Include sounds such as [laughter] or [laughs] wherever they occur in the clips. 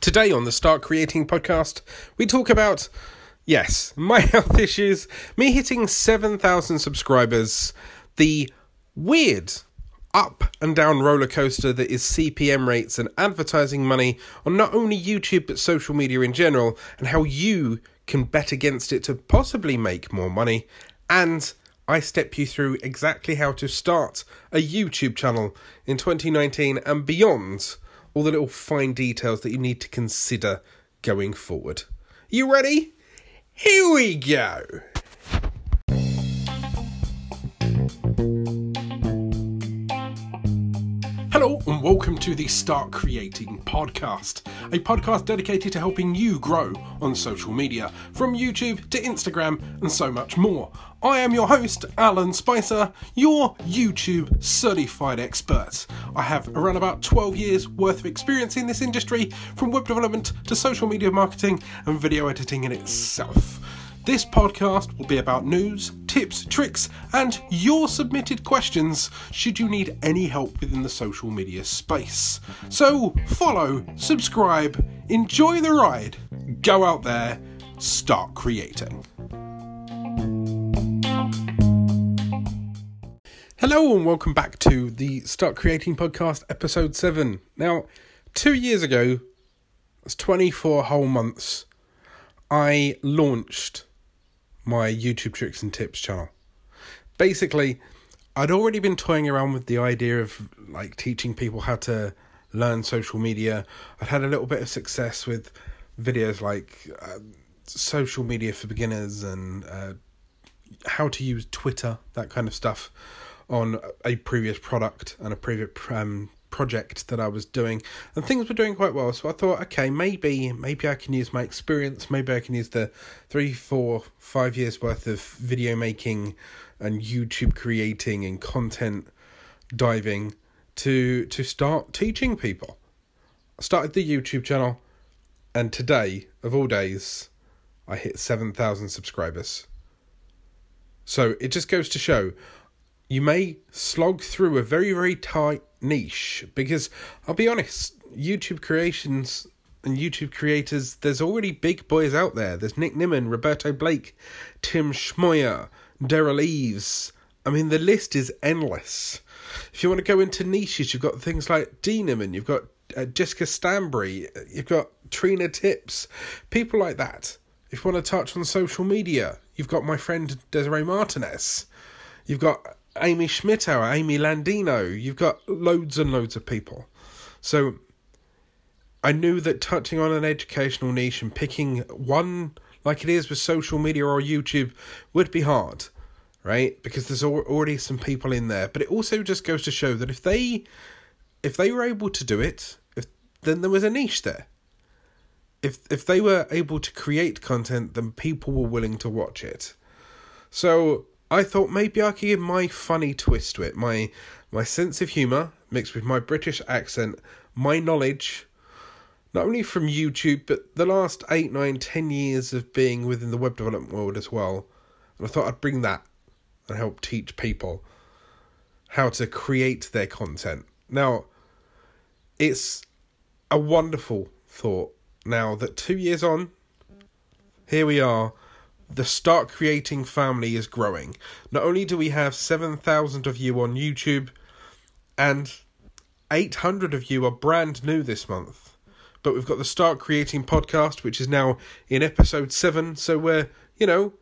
Today on the Start Creating podcast, we talk about, yes, [laughs] my health issues, me hitting 7,000 subscribers, the weird up and down roller coaster that is CPM rates and advertising money on not only YouTube but social media in general, and how you can bet against it to possibly make more money. And I step you through exactly how to start a YouTube channel in 2019 and beyond all the little fine details that you need to consider going forward. You ready? Here we go. And welcome to the Start Creating podcast, a podcast dedicated to helping you grow on social media, from YouTube to Instagram and so much more. I am your host, Alan Spicer, your YouTube certified expert. I have around about 12 years worth of experience in this industry, from web development to social media marketing and video editing in itself. This podcast will be about news, tips, tricks, and your submitted questions should you need any help within the social media space. So, follow, subscribe, enjoy the ride, go out there, start creating. Hello, and welcome back to the Start Creating Podcast, episode 7. Now, two years ago, it's 24 whole months, I launched my YouTube tricks and tips channel. Basically, I'd already been toying around with the idea of like teaching people how to learn social media. I'd had a little bit of success with videos like uh, social media for beginners and uh, how to use Twitter, that kind of stuff, on a previous product and a previous um, project that I was doing, and things were doing quite well. So I thought, okay, maybe maybe I can use my experience. Maybe I can use the three, four, five years worth of video making and YouTube creating and content diving to to start teaching people. I started the YouTube channel, and today, of all days, I hit seven thousand subscribers. So it just goes to show you may slog through a very, very tight niche because I'll be honest, YouTube creations and YouTube creators, there's already big boys out there. There's Nick Nimmin, Roberto Blake, Tim Schmoyer, Derral Eves. I mean, the list is endless. If you want to go into niches, you've got things like Dee Nimmin, you've got uh, Jessica Stansberry, you've got Trina Tips, people like that. If you want to touch on social media, you've got my friend Desiree Martinez. You've got Amy Schmittauer, Amy Landino. You've got loads and loads of people. So I knew that touching on an educational niche and picking one like it is with social media or YouTube would be hard, right? Because there's already some people in there. But it also just goes to show that if they if they were able to do it, if then there was a niche there. If if they were able to create content, then people were willing to watch it. So I thought maybe I could give my funny twist to it, my my sense of humour mixed with my British accent, my knowledge, not only from YouTube but the last eight, nine, ten years of being within the web development world as well. And I thought I'd bring that and help teach people how to create their content. Now, it's a wonderful thought now that two years on, here we are the Start Creating family is growing. Not only do we have 7,000 of you on YouTube, and 800 of you are brand new this month, but we've got the Start Creating podcast, which is now in episode 7, so we're, you know,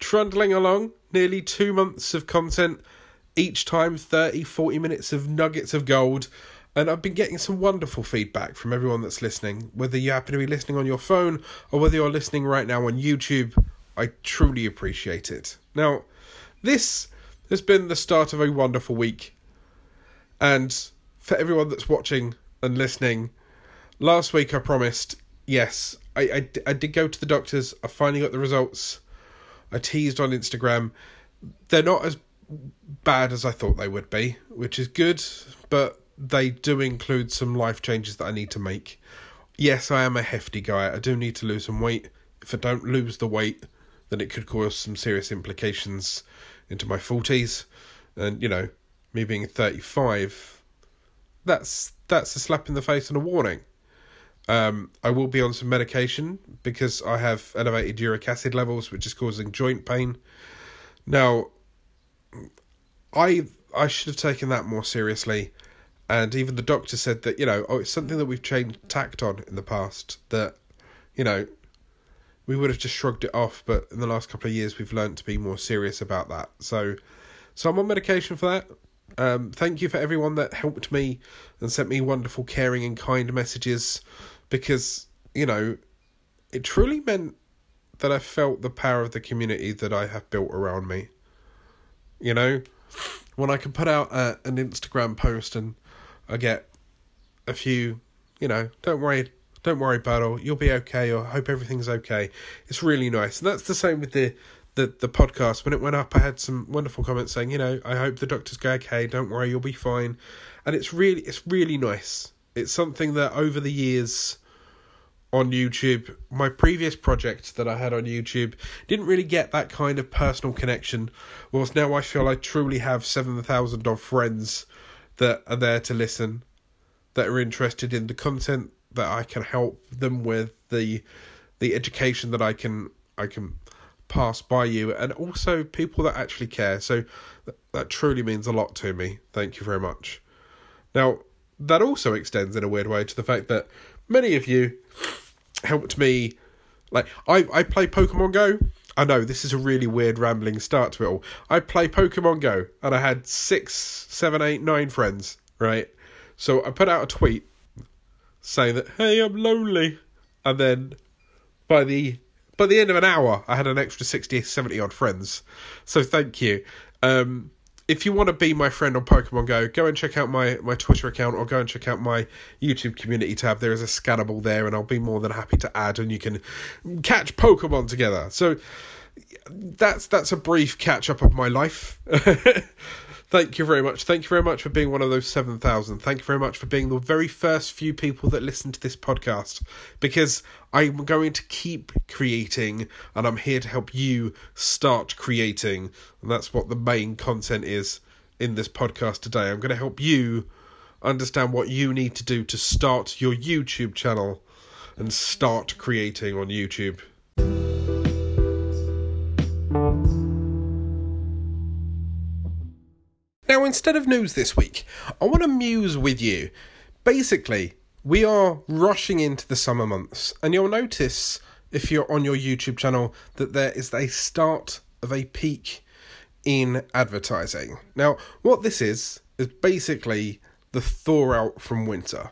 trundling along, nearly two months of content, each time 30, 40 minutes of nuggets of gold. And I've been getting some wonderful feedback from everyone that's listening, whether you happen to be listening on your phone or whether you're listening right now on YouTube I truly appreciate it. Now, this has been the start of a wonderful week. And for everyone that's watching and listening, last week I promised, yes, I, I, I did go to the doctors. I finally got the results. I teased on Instagram. They're not as bad as I thought they would be, which is good, but they do include some life changes that I need to make. Yes, I am a hefty guy. I do need to lose some weight. If I don't lose the weight, then it could cause some serious implications into my 40s. And, you know, me being 35, that's that's a slap in the face and a warning. Um, I will be on some medication because I have elevated uric acid levels, which is causing joint pain. Now, I I should have taken that more seriously, and even the doctor said that you know oh it's something that we've changed tact on in the past that you know we would have just shrugged it off, but in the last couple of years we've learned to be more serious about that. So, so I'm on medication for that. Um, thank you for everyone that helped me and sent me wonderful, caring, and kind messages because, you know, it truly meant that I felt the power of the community that I have built around me. You know, when I can put out an Instagram post and I get a few, you know, don't worry, don't worry, battle, you'll be okay, or hope everything's okay. It's really nice. And that's the same with the, the, the podcast. When it went up, I had some wonderful comments saying, you know, I hope the doctors go okay, don't worry, you'll be fine. And it's really, it's really nice. It's something that over the years on YouTube, my previous project that I had on YouTube didn't really get that kind of personal connection. Whilst now I feel I truly have 7,000 of friends that are there to listen, that are interested in the content that I can help them with, the the education that I can I can pass by you, and also people that actually care. So that, that truly means a lot to me. Thank you very much. Now, that also extends in a weird way to the fact that many of you helped me. Like I, I play Pokemon Go. I know this is a really weird rambling start to it all. I play Pokemon Go and I had six, seven, eight, nine friends, right? So I put out a tweet saying that, hey, I'm lonely. And then by the by the end of an hour I had an extra 60, 70 odd friends. So thank you. Um if you want to be my friend on Pokemon Go, go and check out my, my Twitter account or go and check out my YouTube community tab. There is a scannable there, and I'll be more than happy to add, and you can catch Pokemon together. So that's that's a brief catch up of my life. [laughs] Thank you very much. Thank you very much for being one of those 7,000. Thank you very much for being the very first few people that listen to this podcast because I'm going to keep creating and I'm here to help you start creating. And that's what the main content is in this podcast today. I'm going to help you understand what you need to do to start your YouTube channel and start creating on YouTube. Instead of news this week, I want to muse with you. Basically, we are rushing into the summer months, and you'll notice if you're on your YouTube channel that there is a start of a peak in advertising. Now, what this is, is basically the thaw out from winter.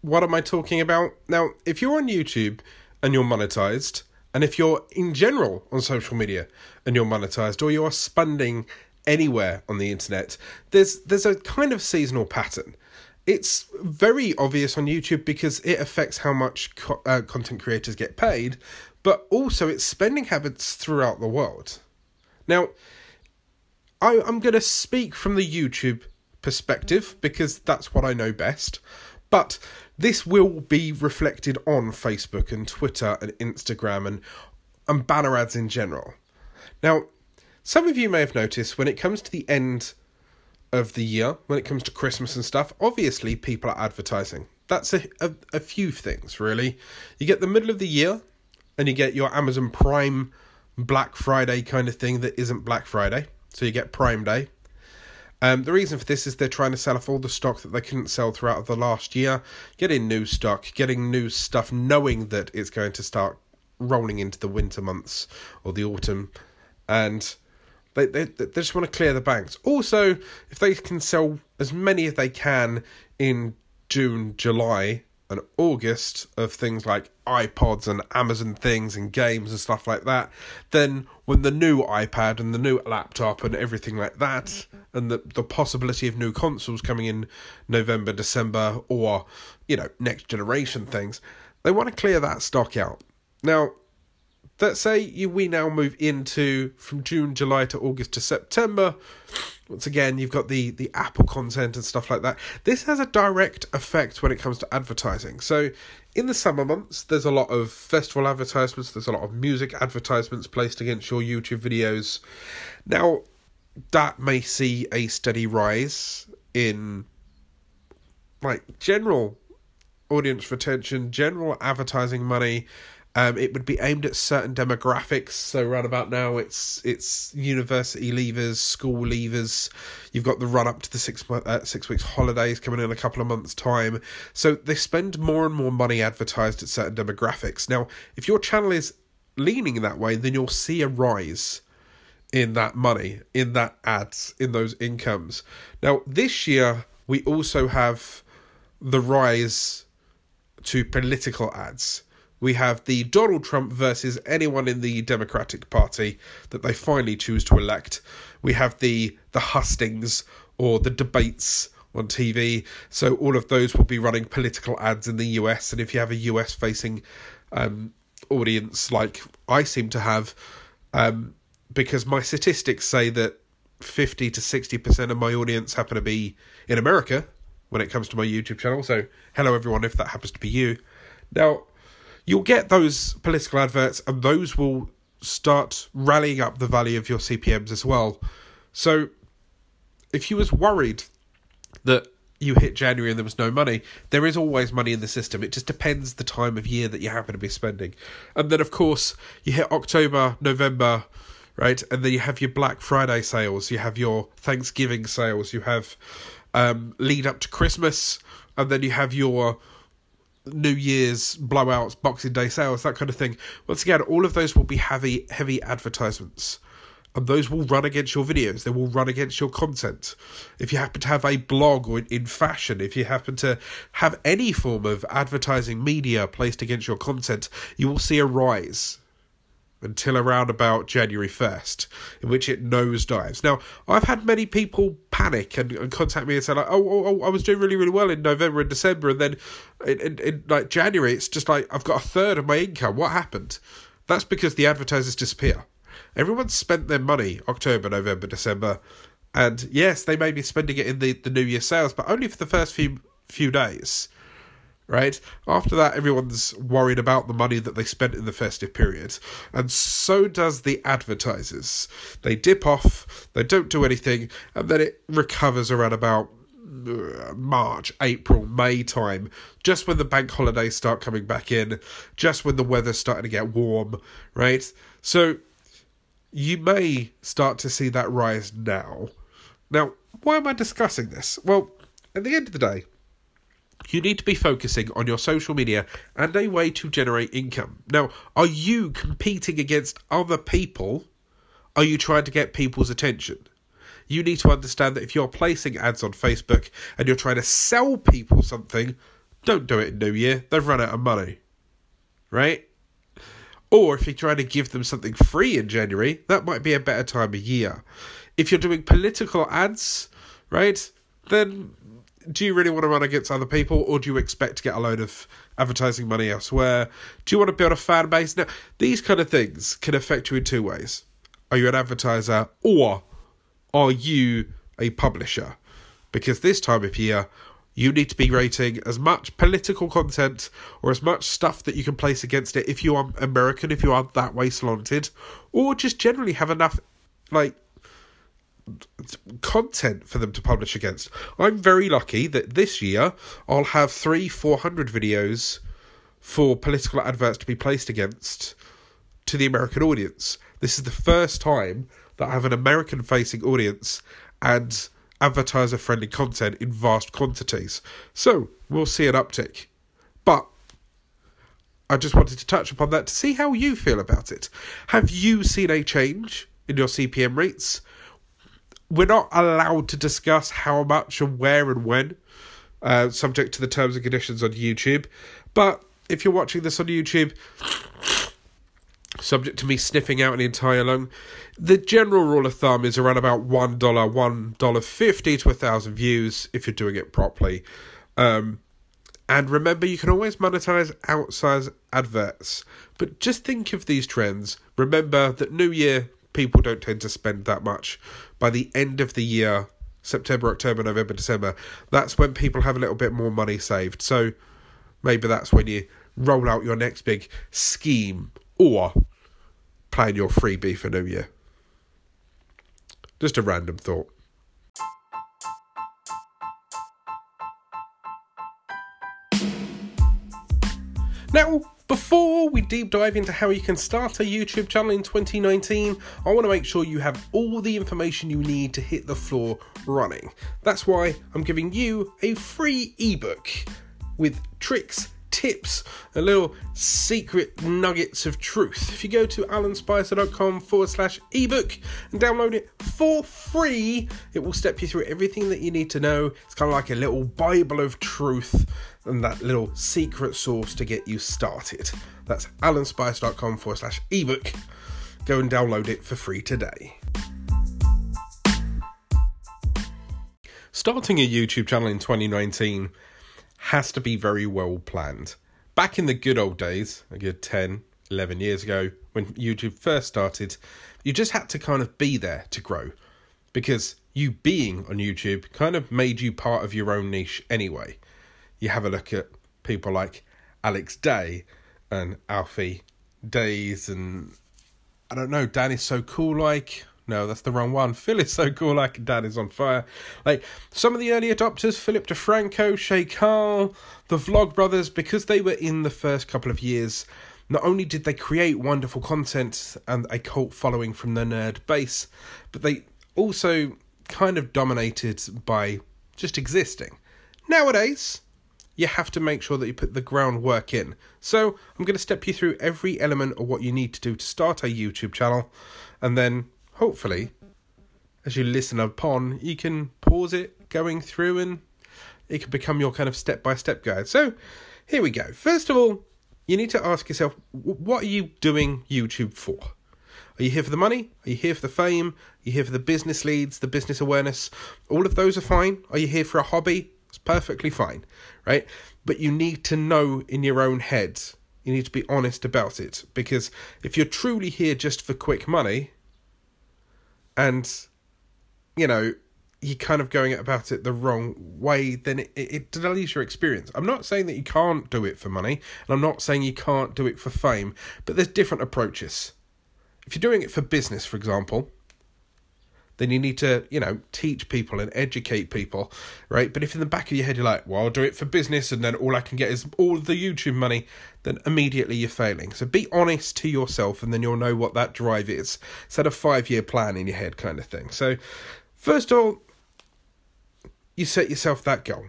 What am I talking about? Now, if you're on YouTube and you're monetized, and if you're in general on social media and you're monetized, or you're spending anywhere on the internet, there's there's a kind of seasonal pattern. It's very obvious on YouTube because it affects how much co- uh, content creators get paid, but also its spending habits throughout the world. Now, I, I'm going to speak from the YouTube perspective because that's what I know best, but this will be reflected on Facebook and Twitter and Instagram and and banner ads in general. Now, some of you may have noticed when it comes to the end of the year, when it comes to Christmas and stuff, obviously people are advertising. That's a, a, a few things, really. You get the middle of the year, and you get your Amazon Prime Black Friday kind of thing that isn't Black Friday. So you get Prime Day. Um, the reason for this is they're trying to sell off all the stock that they couldn't sell throughout the last year, getting new stock, getting new stuff, knowing that it's going to start rolling into the winter months or the autumn. And they, they, they just want to clear the banks. Also, if they can sell as many as they can in June, July, and August of things like iPods and Amazon things and games and stuff like that, then when the new iPad and the new laptop and everything like that, and the, the possibility of new consoles coming in November, December, or, you know, next generation things, they want to clear that stock out. Now, let's say you, we now move into from June, July to August to September. Once again, you've got the the Apple content and stuff like that. This has a direct effect when it comes to advertising. So, in the summer months, there's a lot of festival advertisements. There's a lot of music advertisements placed against your YouTube videos. Now, that may see a steady rise in like general audience retention, general advertising money. Um, it would be aimed at certain demographics. So right about now, it's it's university leavers, school leavers. You've got the run up to the six uh, six weeks holidays coming in a couple of months' time. So they spend more and more money advertised at certain demographics. Now, if your channel is leaning that way, then you'll see a rise in that money, in that ads, in those incomes. Now, this year we also have the rise to political ads we have the Donald Trump versus anyone in the Democratic Party that they finally choose to elect. We have the the hustings or the debates on TV. So all of those will be running political ads in the US. And if you have a US facing um, audience like I seem to have, um, because my statistics say that 50 to 60% of my audience happen to be in America when it comes to my YouTube channel. So hello everyone if that happens to be you. Now, you'll get those political adverts, and those will start rallying up the value of your CPMs as well. So, if you was worried that you hit January and there was no money, there is always money in the system. It just depends the time of year that you happen to be spending. And then, of course, you hit October, November, right? And then you have your Black Friday sales, you have your Thanksgiving sales, you have um, lead up to Christmas, and then you have your New Year's blowouts, Boxing Day sales, that kind of thing. Once again, all of those will be heavy, heavy advertisements. And those will run against your videos. They will run against your content. If you happen to have a blog or in fashion, if you happen to have any form of advertising media placed against your content, you will see a rise until around about January 1st, in which it nosedives. Now, I've had many people panic and, and contact me and say, like, oh, oh, oh, I was doing really, really well in November and December, and then in, in, in like January, it's just like I've got a third of my income. What happened? That's because the advertisers disappear. Everyone's spent their money October, November, December, and yes, they may be spending it in the, the New Year sales, but only for the first few few days right? After that, everyone's worried about the money that they spent in the festive period. And so does the advertisers. They dip off, they don't do anything, and then it recovers around about uh, March, April, May time, just when the bank holidays start coming back in, just when the weather's starting to get warm, right? So you may start to see that rise now. Now, why am I discussing this? Well, at the end of the day, you need to be focusing on your social media and a way to generate income. Now, are you competing against other people? Are you trying to get people's attention? You need to understand that if you're placing ads on Facebook and you're trying to sell people something, don't do it in New Year. They've run out of money. Right? Or if you're trying to give them something free in January, that might be a better time of year. If you're doing political ads, right, then do you really want to run against other people or do you expect to get a load of advertising money elsewhere? Do you want to build a fan base? Now, these kind of things can affect you in two ways. Are you an advertiser or are you a publisher? Because this time of year, you need to be rating as much political content or as much stuff that you can place against it if you are American, if you are that way slanted, or just generally have enough like content for them to publish against. I'm very lucky that this year I'll have three, four hundred videos for political adverts to be placed against to the American audience. This is the first time that I have an American facing audience and advertiser friendly content in vast quantities. So we'll see an uptick. But I just wanted to touch upon that to see how you feel about it. Have you seen a change in your CPM rates? We're not allowed to discuss how much and where and when, uh, subject to the terms and conditions on YouTube. But if you're watching this on YouTube, subject to me sniffing out an entire lung, the general rule of thumb is around about one dollar, one dollar fifty to a thousand views if you're doing it properly. Um, and remember, you can always monetize outside adverts. But just think of these trends. Remember that New Year people don't tend to spend that much. By the end of the year, September, October, November, December, that's when people have a little bit more money saved. So maybe that's when you roll out your next big scheme or plan your freebie for New Year. Just a random thought. Now, before we deep dive into how you can start a YouTube channel in 2019, I want to make sure you have all the information you need to hit the floor running. That's why I'm giving you a free ebook with tricks, tips, a little secret nuggets of truth. If you go to alanspicer.com forward slash ebook and download it for free, it will step you through everything that you need to know. It's kind of like a little Bible of truth and that little secret sauce to get you started. That's alanspicer.com forward slash ebook. Go and download it for free today. Starting a YouTube channel in 2019 has to be very well planned. Back in the good old days, a good 10, 11 years ago, when YouTube first started, you just had to kind of be there to grow because you being on YouTube kind of made you part of your own niche anyway you have a look at people like Alex Day and Alfie Deyes and I don't know, Dan is so cool like no, that's the wrong one. [laughs] Phil is so cool like Dan is on fire. Like some of the early adopters, Philip DeFranco, Shay Carl, the Vlog Brothers, because they were in the first couple of years, not only did they create wonderful content and a cult following from the nerd base, but they also kind of dominated by just existing. Nowadays, you have to make sure that you put the groundwork in. So, I'm going to step you through every element of what you need to do to start a YouTube channel, and then hopefully, as you listen upon, you can pause it going through and it can become your kind of step by step guide. So, here we go. First of all, you need to ask yourself what are you doing YouTube for? Are you here for the money? Are you here for the fame? Are you here for the business leads, the business awareness? All of those are fine. Are you here for a hobby? It's perfectly fine, right? But you need to know in your own head. You need to be honest about it because if you're truly here just for quick money and you know you're kind of going about it the wrong way, then it, it, it delays your experience. I'm not saying that you can't do it for money, and I'm not saying you can't do it for fame, but there's different approaches. If you're doing it for business, for example, then you need to, you know, teach people and educate people, right? But if in the back of your head you're like, well, I'll do it for business and then all I can get is all the YouTube money, then immediately you're failing. So be honest to yourself and then you'll know what that drive is. Set a five year plan in your head, kind of thing. So, first of all, you set yourself that goal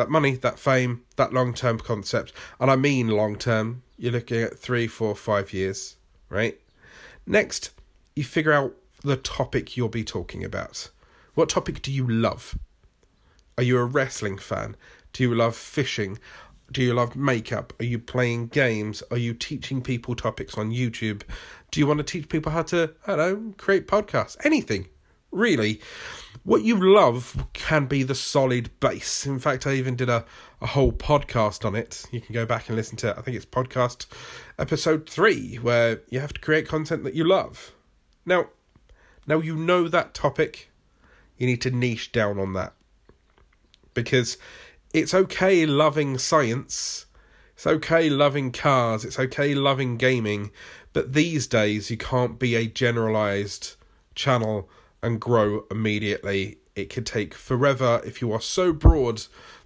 that money, that fame, that long term concept. And I mean long term, you're looking at three, four, five years, right? Next, you figure out the topic you'll be talking about. What topic do you love? Are you a wrestling fan? Do you love fishing? Do you love makeup? Are you playing games? Are you teaching people topics on YouTube? Do you want to teach people how to, I don't know, create podcasts? Anything, really. What you love can be the solid base. In fact, I even did a, a whole podcast on it. You can go back and listen to. I think it's podcast episode three, where you have to create content that you love. Now, now you know that topic, you need to niche down on that. Because it's okay loving science, it's okay loving cars, it's okay loving gaming, but these days you can't be a generalized channel and grow immediately. It could take forever if you are so broad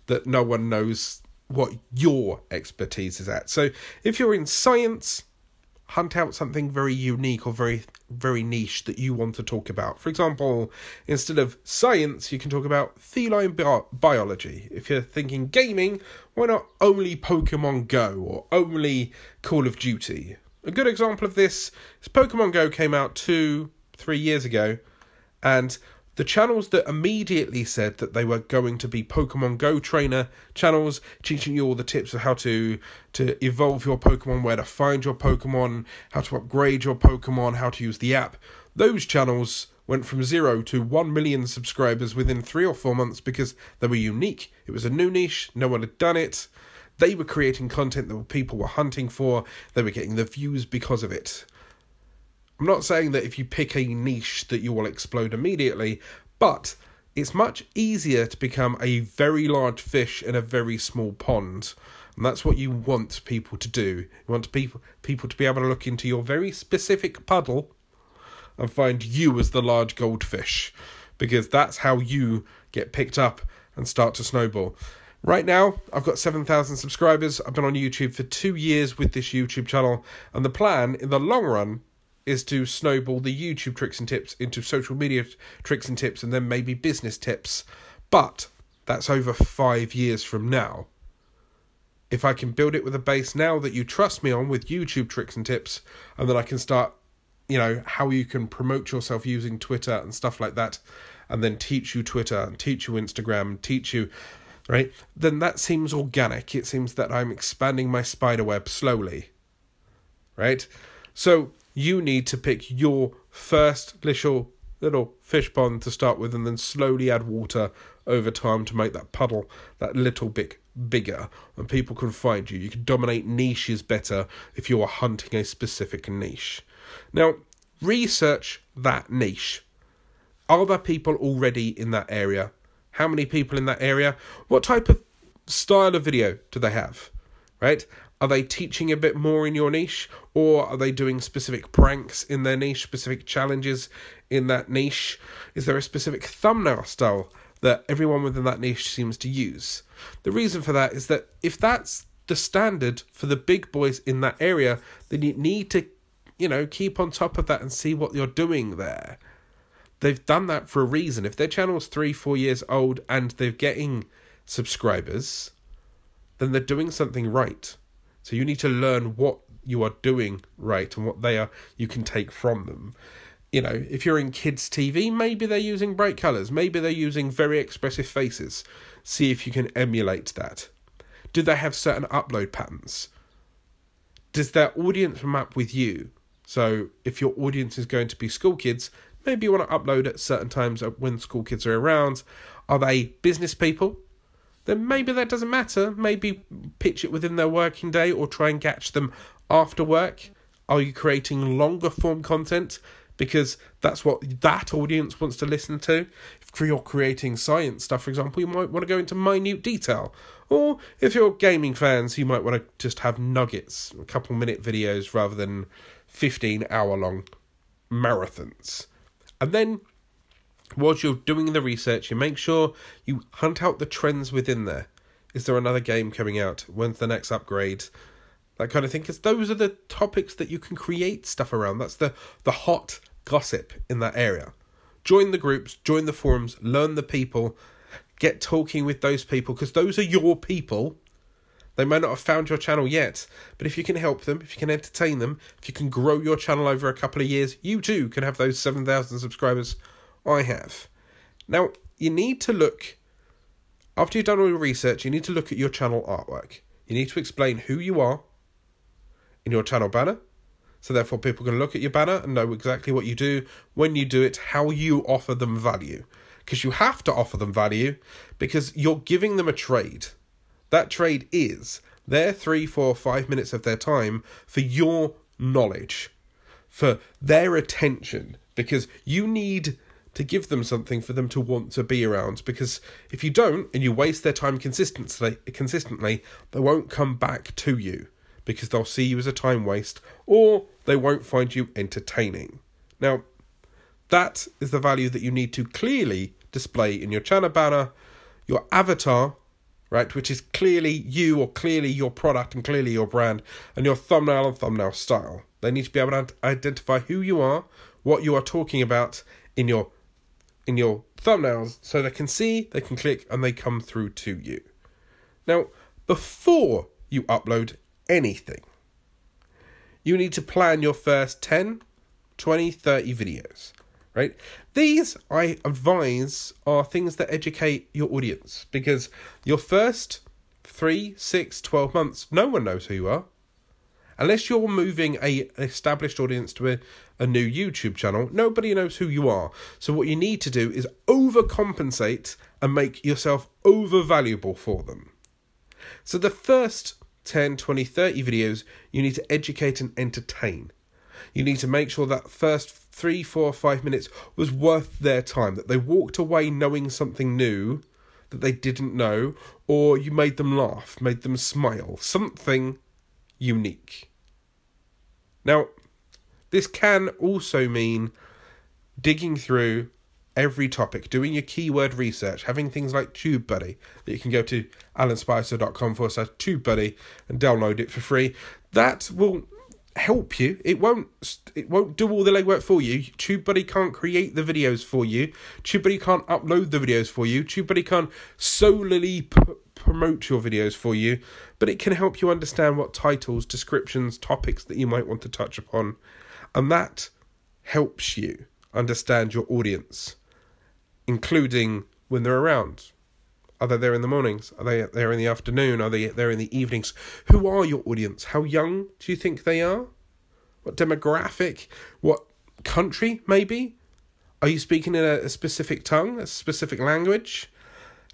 that no one knows what your expertise is at. So if you're in science, hunt out something very unique or very very niche that you want to talk about. For example, instead of science, you can talk about feline bi- biology. If you're thinking gaming, why not only Pokemon Go or only Call of Duty? A good example of this is Pokemon Go came out two, three years ago, and the channels that immediately said that they were going to be Pokemon Go trainer channels, teaching you all the tips of how to to evolve your Pokemon, where to find your Pokemon, how to upgrade your Pokemon, how to use the app. Those channels went from zero to one million subscribers within three or four months because they were unique. It was a new niche, no one had done it. They were creating content that people were hunting for. They were getting the views because of it. I'm not saying that if you pick a niche that you will explode immediately, but it's much easier to become a very large fish in a very small pond. And that's what you want people to do. You want people people to be able to look into your very specific puddle and find you as the large goldfish. Because that's how you get picked up and start to snowball. Right now, I've got 7,000 subscribers. I've been on YouTube for two years with this YouTube channel, and the plan in the long run is to snowball the YouTube tricks and tips into social media tricks and tips and then maybe business tips. But that's over five years from now. If I can build it with a base now that you trust me on with YouTube tricks and tips, and then I can start, you know, how you can promote yourself using Twitter and stuff like that, and then teach you Twitter and teach you Instagram teach you right, then that seems organic. It seems that I'm expanding my spider web slowly. Right? So you need to pick your first little little fish pond to start with and then slowly add water over time to make that puddle that little bit bigger and people can find you. You can dominate niches better if you are hunting a specific niche. Now, research that niche. Are there people already in that area how many people in that area, what type of style of video do they have, right? Are they teaching a bit more in your niche, or are they doing specific pranks in their niche, specific challenges in that niche? Is there a specific thumbnail style that everyone within that niche seems to use? The reason for that is that if that's the standard for the big boys in that area, then you need to, you know, keep on top of that and see what you're doing there they've done that for a reason. If their channel's three, four years old and they're getting subscribers, then they're doing something right. So you need to learn what you are doing right and what they are you can take from them. You know, if you're in kids TV, maybe they're using bright colours, maybe they're using very expressive faces. See if you can emulate that. Do they have certain upload patterns? Does their audience map with you? So if your audience is going to be school kids, Maybe you want to upload at certain times when school kids are around. Are they business people? Then maybe that doesn't matter. Maybe pitch it within their working day or try and catch them after work. Are you creating longer form content? Because that's what that audience wants to listen to. If you're creating science stuff, for example, you might want to go into minute detail. Or if you're gaming fans, you might want to just have nuggets, a couple minute videos rather than 15 hour long marathons. And then, whilst you're doing the research, you make sure you hunt out the trends within there. Is there another game coming out? When's the next upgrade? That kind of thing. Because those are the topics that you can create stuff around. That's the, the hot gossip in that area. Join the groups, join the forums, learn the people, get talking with those people because those are your people they may not have found your channel yet, but if you can help them, if you can entertain them, if you can grow your channel over a couple of years, you too can have those 7,000 subscribers I have. Now, you need to look, after you've done all your research, you need to look at your channel artwork. You need to explain who you are in your channel banner. So, therefore, people can look at your banner and know exactly what you do, when you do it, how you offer them value. Because you have to offer them value because you're giving them a trade. That trade is their three, four, five minutes of their time for your knowledge, for their attention, because you need to give them something for them to want to be around. Because if you don't and you waste their time consistently, consistently, they won't come back to you because they'll see you as a time waste or they won't find you entertaining. Now, that is the value that you need to clearly display in your channel banner, your avatar, right? Which is clearly you or clearly your product and clearly your brand and your thumbnail and thumbnail style. They need to be able to identify who you are, what you are talking about in your in your thumbnails so they can see, they can click and they come through to you. Now, before you upload anything, you need to plan your first 10, 20, 30 videos right? These, I advise, are things that educate your audience because your first three, six, twelve months, no one knows who you are. Unless you're moving a established audience to a, a new YouTube channel, nobody knows who you are. So what you need to do is overcompensate and make yourself overvaluable for them. So the first 10, 20, 30 videos, you need to educate and entertain. You need to make sure that first three, four, five minutes was worth their time, that they walked away knowing something new that they didn't know, or you made them laugh, made them smile, something unique. Now, this can also mean digging through every topic, doing your keyword research, having things like TubeBuddy that you can go to alanspicer.com forward slash TubeBuddy and download it for free. That will help you. It won't it won't do all the legwork for you. TubeBuddy can't create the videos for you. TubeBuddy can't upload the videos for you. TubeBuddy can't solely p- promote your videos for you, but it can help you understand what titles, descriptions, topics that you might want to touch upon. And that helps you understand your audience including when they're around. Are they there in the mornings? Are they there in the afternoon? Are they there in the evenings? Who are your audience? How young do you think they are? What demographic? What country, maybe? Are you speaking in a, a specific tongue, a specific language?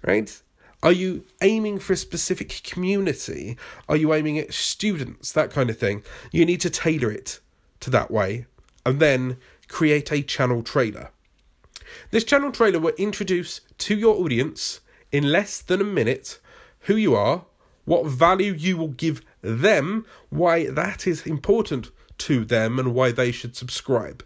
Right? Are you aiming for a specific community? Are you aiming at students? That kind of thing. You need to tailor it to that way and then create a channel trailer. This channel trailer will introduce to your audience in less than a minute who you are, what value you will give them, why that is important to them, and why they should subscribe.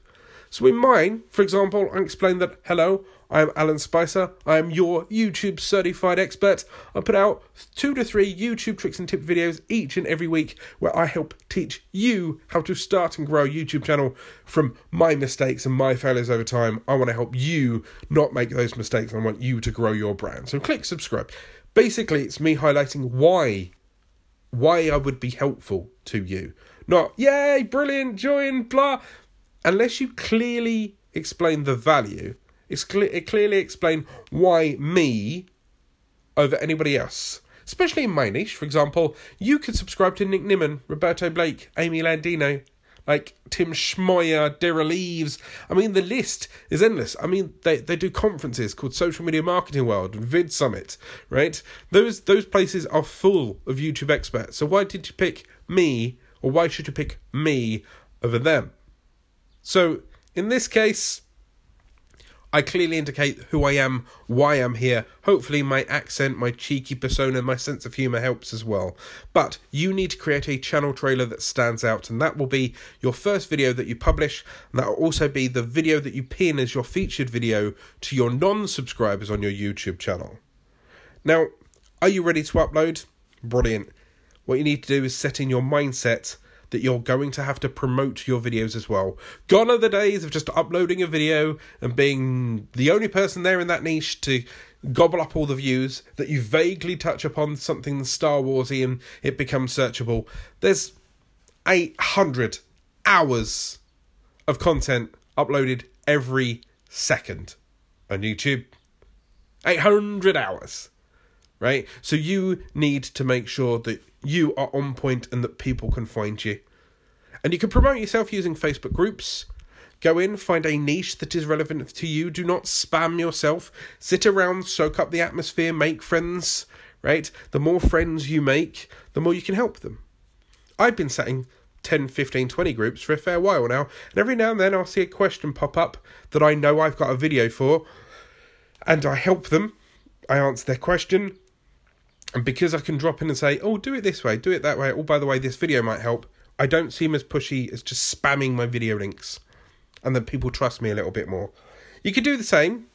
So, in mine, for example, I explain that hello, I am Alan Spicer. I am your YouTube certified expert. I put out two to three YouTube tricks and tip videos each and every week where I help teach you how to start and grow a YouTube channel from my mistakes and my failures over time. I want to help you not make those mistakes I want you to grow your brand. So click subscribe. Basically, it's me highlighting why why I would be helpful to you. Not, yay, brilliant, join, blah. Unless you clearly explain the value, it's clear, it clearly explain why me over anybody else. Especially in my niche, for example, you could subscribe to Nick Nimmin, Roberto Blake, Amy Landino, like Tim Schmoyer, Derral Eves. I mean, the list is endless. I mean, they, they do conferences called Social Media Marketing World and Vid Summit, right? Those those places are full of YouTube experts. So why did you pick me, or why should you pick me over them? So in this case, I clearly indicate who I am, why I'm here. Hopefully, my accent, my cheeky persona, my sense of humour helps as well. But you need to create a channel trailer that stands out, and that will be your first video that you publish, and that will also be the video that you pin as your featured video to your non subscribers on your YouTube channel. Now, are you ready to upload? Brilliant. What you need to do is set in your mindset that you're going to have to promote your videos as well. Gone are the days of just uploading a video and being the only person there in that niche to gobble up all the views, that you vaguely touch upon something Star Warsy and it becomes searchable. There's 800 hours of content uploaded every second on YouTube. 800 hours right? So you need to make sure that you are on point and that people can find you. And you can promote yourself using Facebook groups. Go in, find a niche that is relevant to you. Do not spam yourself. Sit around, soak up the atmosphere, make friends, right? The more friends you make, the more you can help them. I've been setting 10, 15, 20 groups for a fair while now, and every now and then I'll see a question pop up that I know I've got a video for, and I help them. I answer their question, and because I can drop in and say, oh, do it this way, do it that way, oh, by the way, this video might help, I don't seem as pushy as just spamming my video links. And then people trust me a little bit more. You could do the same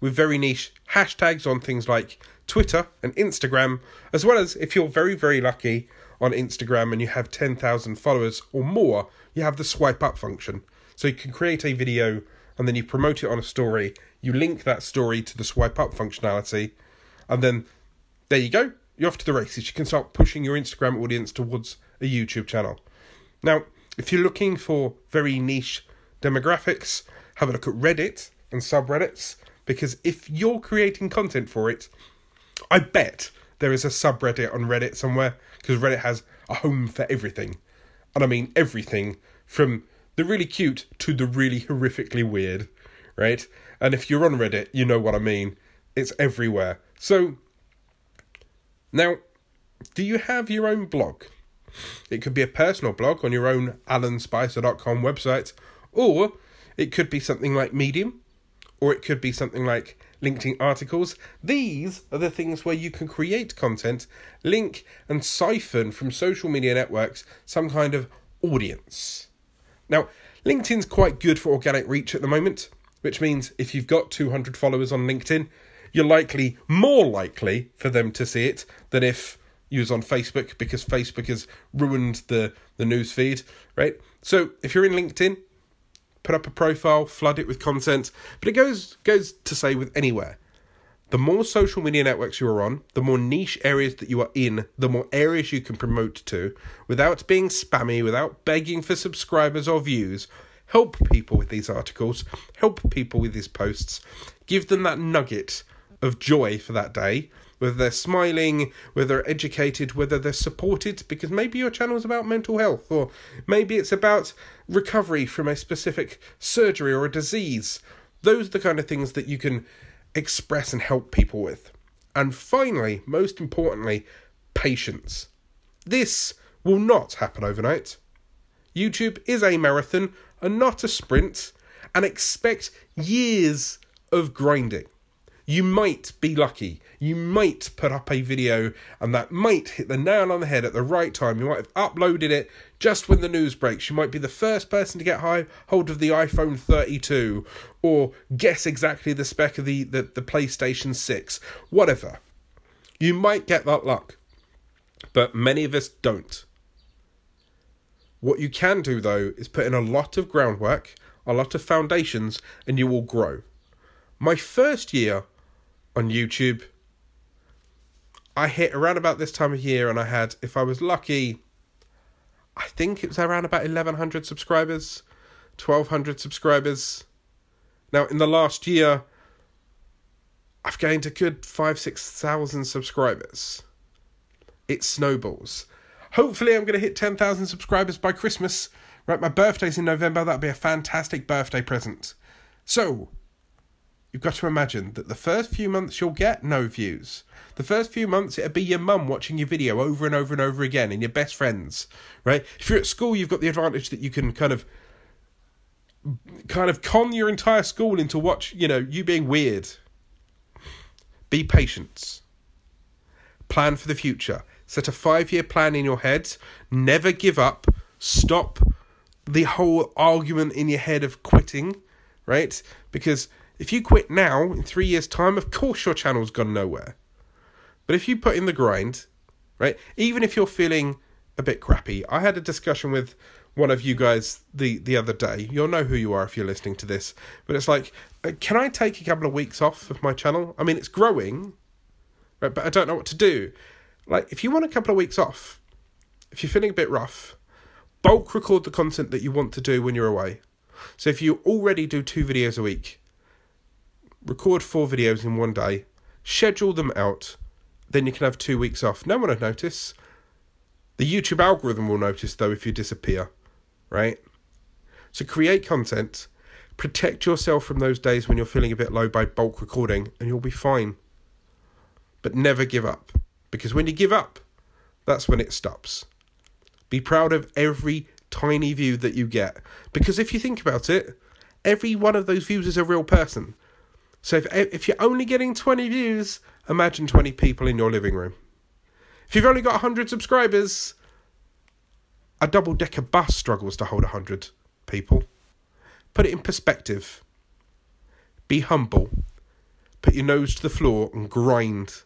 with very niche hashtags on things like Twitter and Instagram, as well as if you're very, very lucky on Instagram and you have 10,000 followers or more, you have the swipe up function. So you can create a video and then you promote it on a story, you link that story to the swipe up functionality, and then there you go you're off to the races. You can start pushing your Instagram audience towards a YouTube channel. Now, if you're looking for very niche demographics, have a look at Reddit and subreddits because if you're creating content for it, I bet there is a subreddit on Reddit somewhere because Reddit has a home for everything. And I mean everything from the really cute to the really horrifically weird, right? And if you're on Reddit, you know what I mean. It's everywhere. So now, do you have your own blog? It could be a personal blog on your own alanspicer.com website, or it could be something like Medium, or it could be something like LinkedIn articles. These are the things where you can create content, link and siphon from social media networks some kind of audience. Now, LinkedIn's quite good for organic reach at the moment. which means if you've got 200 followers on LinkedIn, you're likely more likely for them to see it than if you was on Facebook because Facebook has ruined the the news feed, right? So if you're in LinkedIn, put up a profile, flood it with content, but it goes goes to say with anywhere. The more social media networks you are on, the more niche areas that you are in, the more areas you can promote to without being spammy, without begging for subscribers or views. Help people with these articles, help people with these posts, give them that nugget of joy for that day, whether they're smiling, whether they're educated, whether they're supported, because maybe your channel is about mental health, or maybe it's about recovery from a specific surgery or a disease. Those are the kind of things that you can express and help people with. And finally, most importantly, patience. This will not happen overnight. YouTube is a marathon and not a sprint, and expect years of grinding. You might be lucky. You might put up a video and that might hit the nail on the head at the right time. You might have uploaded it just when the news breaks. You might be the first person to get hold of the iPhone 32 or guess exactly the spec of the, the, the PlayStation 6. Whatever. You might get that luck. But many of us don't. What you can do though is put in a lot of groundwork, a lot of foundations, and you will grow. My first year on YouTube. I hit around about this time of year, and I had, if I was lucky, I think it was around about 1100 subscribers, 1200 subscribers. Now, in the last year, I've gained a good five, 6,000 subscribers. It snowballs. Hopefully, I'm going to hit 10,000 subscribers by Christmas. Right, my birthday's in November. That'll be a fantastic birthday present. So, You've got to imagine that the first few months you'll get no views. The first few months it'll be your mum watching your video over and over and over again and your best friends, right? If you're at school, you've got the advantage that you can kind of kind of con your entire school into watch, you know, you being weird. Be patient. Plan for the future. Set a 5-year plan in your head. Never give up. Stop the whole argument in your head of quitting, right? Because if you quit now, in three years' time, of course your channel's gone nowhere. But if you put in the grind, right, even if you're feeling a bit crappy, I had a discussion with one of you guys the the other day. You'll know who you are if you're listening to this. But it's like, uh, can I take a couple of weeks off of my channel? I mean, it's growing, right? But I don't know what to do. Like, if you want a couple of weeks off, if you're feeling a bit rough, bulk record the content that you want to do when you're away. So if you already do two videos a week, record four videos in one day, schedule them out, then you can have two weeks off. No one will notice. The YouTube algorithm will notice though if you disappear, right? So create content, protect yourself from those days when you're feeling a bit low by bulk recording, and you'll be fine. But never give up, because when you give up, that's when it stops. Be proud of every tiny view that you get, because if you think about it, every one of those views is a real person. So if, if you're only getting 20 views, imagine 20 people in your living room. If you've only got 100 subscribers, a double decker bus struggles to hold 100 people. Put it in perspective. Be humble. Put your nose to the floor and grind.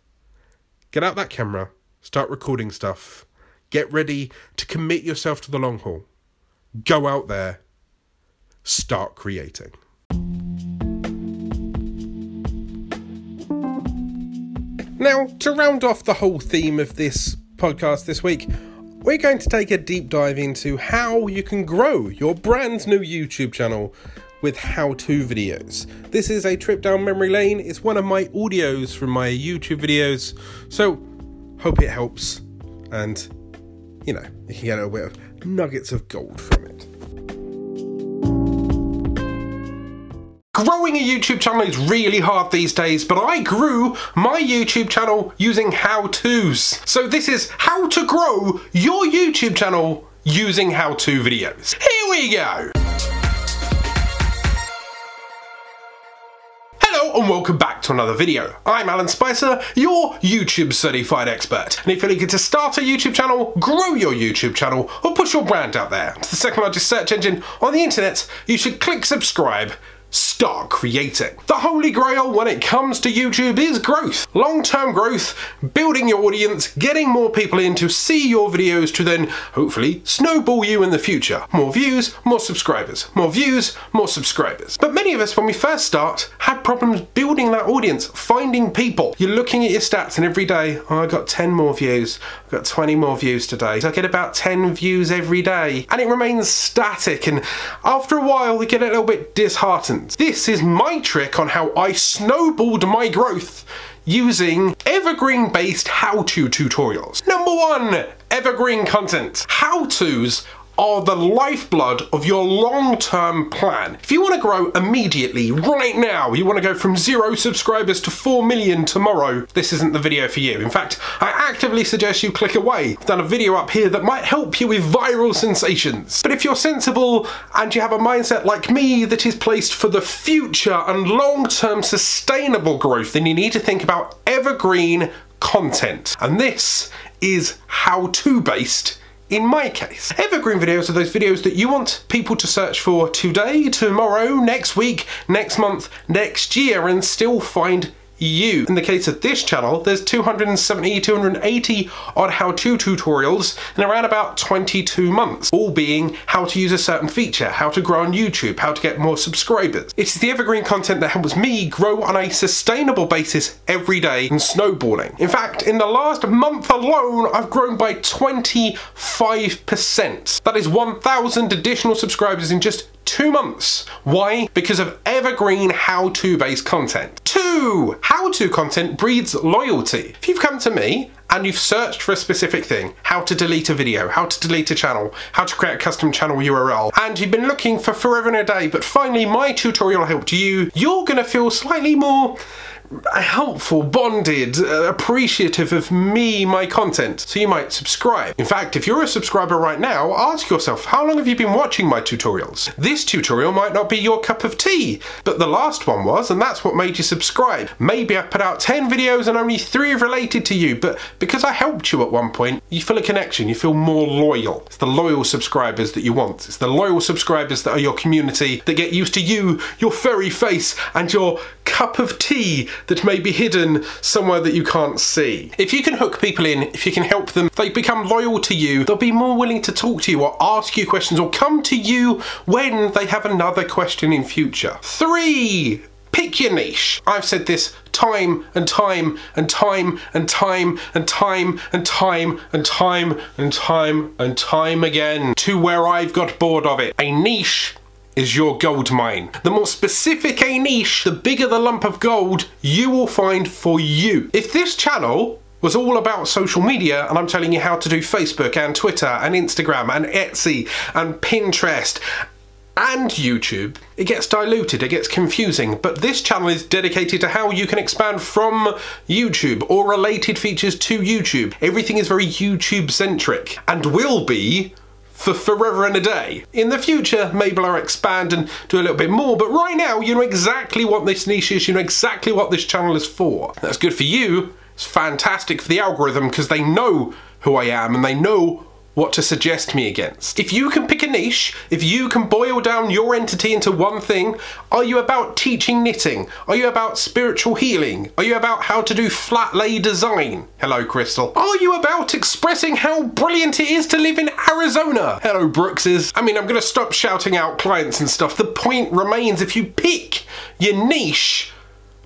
Get out that camera. Start recording stuff. Get ready to commit yourself to the long haul. Go out there. Start creating. Now, to round off the whole theme of this podcast this week, we're going to take a deep dive into how you can grow your brand new YouTube channel with how to videos. This is a trip down memory lane, it's one of my audios from my YouTube videos, so hope it helps and you know, you can get a bit of nuggets of gold from it. Growing a YouTube channel is really hard these days, but I grew my YouTube channel using how-tos. So this is how to grow your YouTube channel using how-to videos. Here we go! Hello and welcome back to another video. I'm Alan Spicer, your YouTube certified expert. And if you're looking to start a YouTube channel, grow your YouTube channel, or push your brand out there to the second largest search engine on the internet, you should click subscribe start creating. The holy grail when it comes to YouTube is growth. Long-term growth, building your audience, getting more people in to see your videos to then hopefully snowball you in the future. More views, more subscribers. More views, more subscribers. But many of us when we first start had problems building that audience, finding people. You're looking at your stats and every day, oh, I got 10 more views, I got 20 more views today. So I get about 10 views every day and it remains static and after a while you get a little bit disheartened this is my trick on how I snowballed my growth using evergreen based how-to tutorials. Number one, evergreen content. How-tos are the lifeblood of your long-term plan. If you want to grow immediately, right now, you want to go from zero subscribers to 4 million tomorrow, this isn't the video for you. In fact, I actively suggest you click away. I've done a video up here that might help you with viral sensations. But if you're sensible and you have a mindset like me that is placed for the future and long-term sustainable growth, then you need to think about evergreen content. And this is how-to based in my case. Evergreen videos are those videos that you want people to search for today, tomorrow, next week, next month, next year and still find you. In the case of this channel, there's 270, 280 odd how-to tutorials in around about 22 months, all being how to use a certain feature, how to grow on YouTube, how to get more subscribers. It's the evergreen content that helps me grow on a sustainable basis every day and snowballing. In fact, in the last month alone, I've grown by 25%. That is 1,000 additional subscribers in just two months. Why? Because of evergreen how-to based content. Two, how-to content breeds loyalty. If you've come to me and you've searched for a specific thing, how to delete a video, how to delete a channel, how to create a custom channel URL, and you've been looking for forever and a day, but finally my tutorial helped you, you're gonna feel slightly more helpful, bonded, uh, appreciative of me, my content, so you might subscribe. In fact, if you're a subscriber right now, ask yourself, how long have you been watching my tutorials? This tutorial might not be your cup of tea, but the last one was, and that's what made you subscribe. Maybe I've put out 10 videos and only three have related to you, but because I helped you at one point, you feel a connection, you feel more loyal. It's the loyal subscribers that you want. It's the loyal subscribers that are your community, that get used to you, your furry face, and your cup of tea that may be hidden somewhere that you can't see. If you can hook people in, if you can help them, they become loyal to you, they'll be more willing to talk to you or ask you questions or come to you when they have another question in future. Three, pick your niche. I've said this time and time and time and time and time and time and time and time and time again to where I've got bored of it. A niche is your gold mine. The more specific a niche, the bigger the lump of gold you will find for you. If this channel was all about social media and I'm telling you how to do Facebook and Twitter and Instagram and Etsy and Pinterest and YouTube, it gets diluted, it gets confusing, but this channel is dedicated to how you can expand from YouTube or related features to YouTube. Everything is very YouTube centric and will be for forever and a day. In the future, maybe I'll expand and do a little bit more, but right now you know exactly what this niche is, you know exactly what this channel is for. That's good for you, it's fantastic for the algorithm because they know who I am and they know what to suggest me against. If you can pick a niche, if you can boil down your entity into one thing, are you about teaching knitting? Are you about spiritual healing? Are you about how to do flat lay design? Hello, Crystal. Are you about expressing how brilliant it is to live in Arizona? Hello, Brookses. I mean, I'm gonna stop shouting out clients and stuff. The point remains if you pick your niche,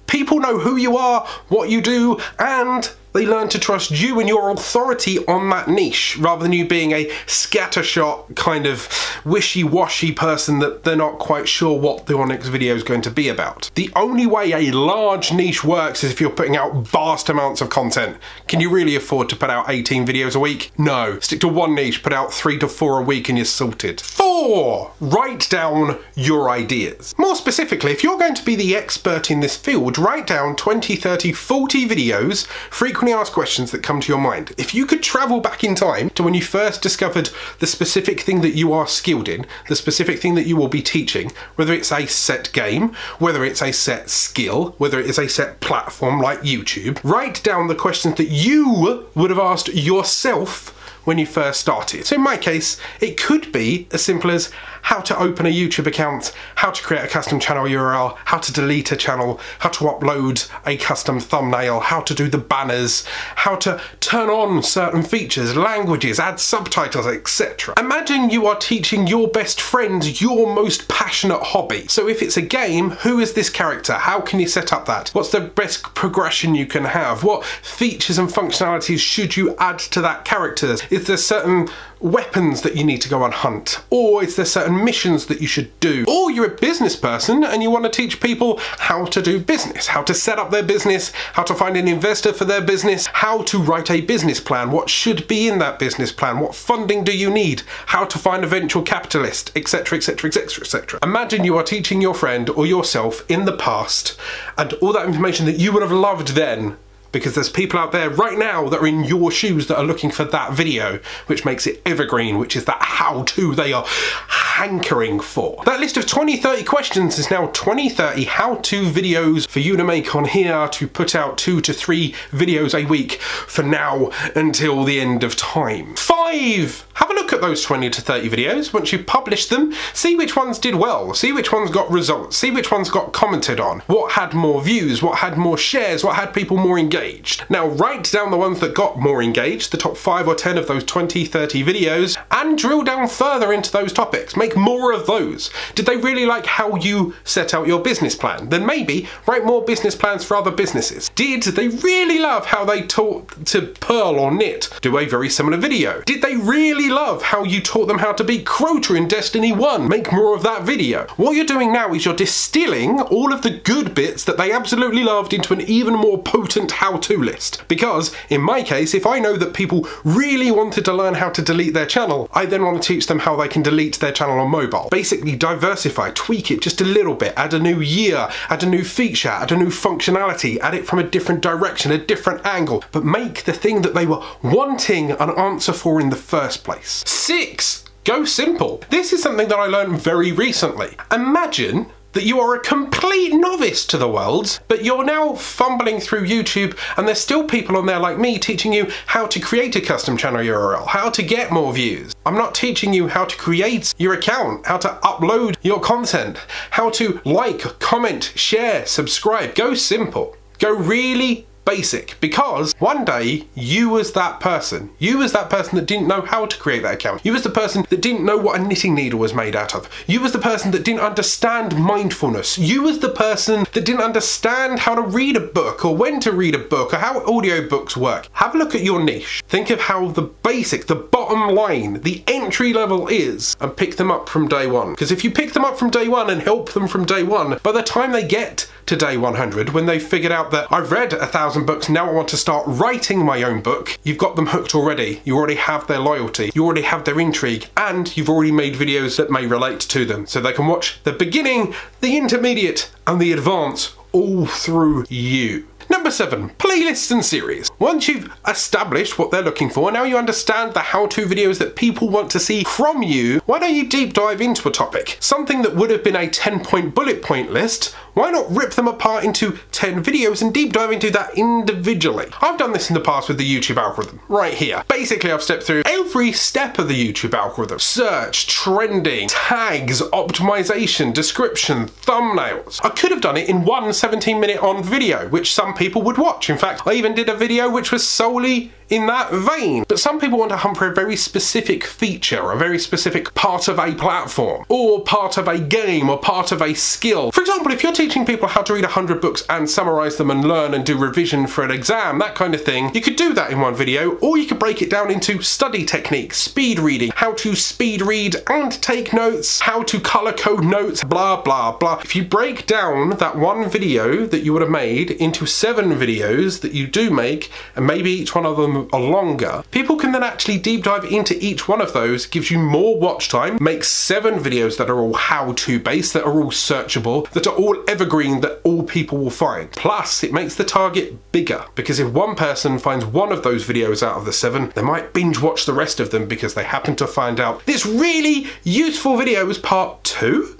people know who you are, what you do, and they learn to trust you and your authority on that niche rather than you being a scattershot kind of wishy-washy person that they're not quite sure what the next video is going to be about. The only way a large niche works is if you're putting out vast amounts of content. Can you really afford to put out 18 videos a week? No. Stick to one niche, put out three to four a week and you're sorted. Four, write down your ideas. More specifically, if you're going to be the expert in this field, write down 20, 30, 40 videos, frequently frequently asked questions that come to your mind. If you could travel back in time to when you first discovered the specific thing that you are skilled in, the specific thing that you will be teaching, whether it's a set game, whether it's a set skill, whether it is a set platform like YouTube, write down the questions that you would have asked yourself when you first started. So in my case, it could be as simple as how to open a YouTube account, how to create a custom channel URL, how to delete a channel, how to upload a custom thumbnail, how to do the banners, how to turn on certain features, languages, add subtitles, etc. Imagine you are teaching your best friend your most passionate hobby. So if it's a game, who is this character? How can you set up that? What's the best progression you can have? What features and functionalities should you add to that character? Is there certain weapons that you need to go and hunt? Or is there certain missions that you should do? Or you're a business person and you want to teach people how to do business, how to set up their business, how to find an investor for their business, how to write a business plan, what should be in that business plan, what funding do you need, how to find a venture capitalist, etc, etc, etc, etc. Imagine you are teaching your friend or yourself in the past and all that information that you would have loved then because there's people out there right now that are in your shoes that are looking for that video, which makes it evergreen, which is that how to they are hankering for. That list of 20, 30 questions is now 20, 30 how to videos for you to make on here to put out two to three videos a week for now until the end of time. Five! Have a look at those 20 to 30 videos once you publish them, see which ones did well, see which ones got results, see which ones got commented on, what had more views, what had more shares, what had people more engaged. Now write down the ones that got more engaged, the top 5 or 10 of those 20, 30 videos, and drill down further into those topics. Make more of those. Did they really like how you set out your business plan? Then maybe write more business plans for other businesses. Did they really love how they taught to purl or knit? Do a very similar video. Did they really love how you taught them how to beat Crota in Destiny 1. Make more of that video. What you're doing now is you're distilling all of the good bits that they absolutely loved into an even more potent how-to list. Because, in my case, if I know that people really wanted to learn how to delete their channel, I then want to teach them how they can delete their channel on mobile. Basically diversify, tweak it just a little bit, add a new year, add a new feature, add a new functionality, add it from a different direction, a different angle, but make the thing that they were wanting an answer for in the first place. Six, go simple. This is something that I learned very recently. Imagine that you are a complete novice to the world, but you're now fumbling through YouTube and there's still people on there like me teaching you how to create a custom channel URL, how to get more views. I'm not teaching you how to create your account, how to upload your content, how to like, comment, share, subscribe. Go simple. Go really basic because one day you was that person. You was that person that didn't know how to create that account. You was the person that didn't know what a knitting needle was made out of. You was the person that didn't understand mindfulness. You was the person that didn't understand how to read a book or when to read a book or how audiobooks work. Have a look at your niche. Think of how the basic, the bottom line, the entry level is and pick them up from day one. Because if you pick them up from day one and help them from day one, by the time they get to day 100, when they've figured out that I've read a thousand books, now I want to start writing my own book, you've got them hooked already. You already have their loyalty, you already have their intrigue, and you've already made videos that may relate to them. So they can watch the beginning, the intermediate, and the advance all through you. Number seven, playlists and series. Once you've established what they're looking for, now you understand the how-to videos that people want to see from you, why don't you deep dive into a topic? Something that would have been a 10 point bullet point list, why not rip them apart into 10 videos and deep dive into that individually? I've done this in the past with the YouTube algorithm, right here. Basically, I've stepped through every step of the YouTube algorithm. Search, trending, tags, optimization, description, thumbnails. I could have done it in one 17 minute on video, which some people would watch. In fact, I even did a video which was solely in that vein. But some people want to hunt for a very specific feature, a very specific part of a platform, or part of a game, or part of a skill. For example, if you're teaching people how to read 100 books and summarize them and learn and do revision for an exam, that kind of thing, you could do that in one video, or you could break it down into study techniques, speed reading, how to speed read and take notes, how to color code notes, blah, blah, blah. If you break down that one video that you would have made into seven videos that you do make, and maybe each one of them are longer, people can then actually deep dive into each one of those, gives you more watch time, makes seven videos that are all how-to based, that are all searchable, that are all evergreen, that all people will find. Plus, it makes the target bigger, because if one person finds one of those videos out of the seven, they might binge watch the rest of them because they happen to find out this really useful video was part two?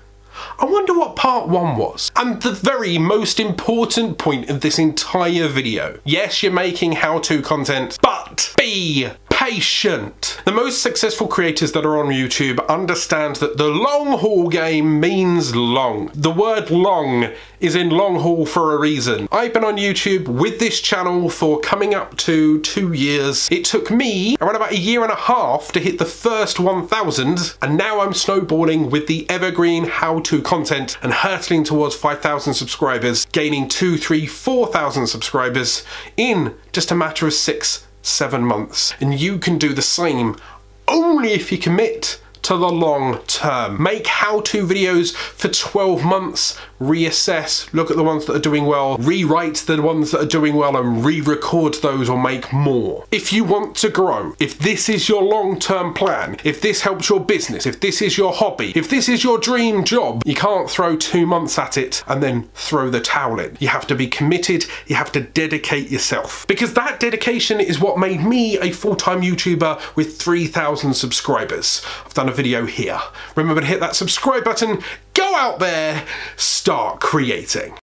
I wonder what part one was. And the very most important point of this entire video. Yes, you're making how-to content, but be patient. The most successful creators that are on YouTube understand that the long haul game means long. The word long is in long haul for a reason. I've been on YouTube with this channel for coming up to two years. It took me around about a year and a half to hit the first 1000 and now I'm snowballing with the evergreen how-to content and hurtling towards 5,000 subscribers, gaining two, three, 4,000 subscribers in just a matter of six, seven months. And you can do the same only if you commit to the long term. Make how-to videos for 12 months, reassess, look at the ones that are doing well, rewrite the ones that are doing well and re-record those or make more. If you want to grow, if this is your long-term plan, if this helps your business, if this is your hobby, if this is your dream job, you can't throw two months at it and then throw the towel in. You have to be committed, you have to dedicate yourself. Because that dedication is what made me a full-time YouTuber with 3,000 subscribers. I've done a video here. Remember to hit that subscribe button, go out there, start creating.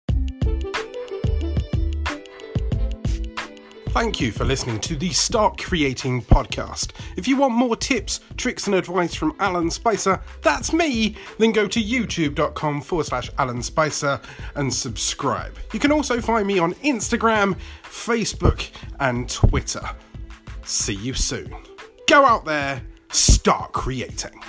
Thank you for listening to the Start Creating podcast. If you want more tips, tricks, and advice from Alan Spicer, that's me, then go to youtube.com forward slash Alan Spicer and subscribe. You can also find me on Instagram, Facebook, and Twitter. See you soon. Go out there, start creating.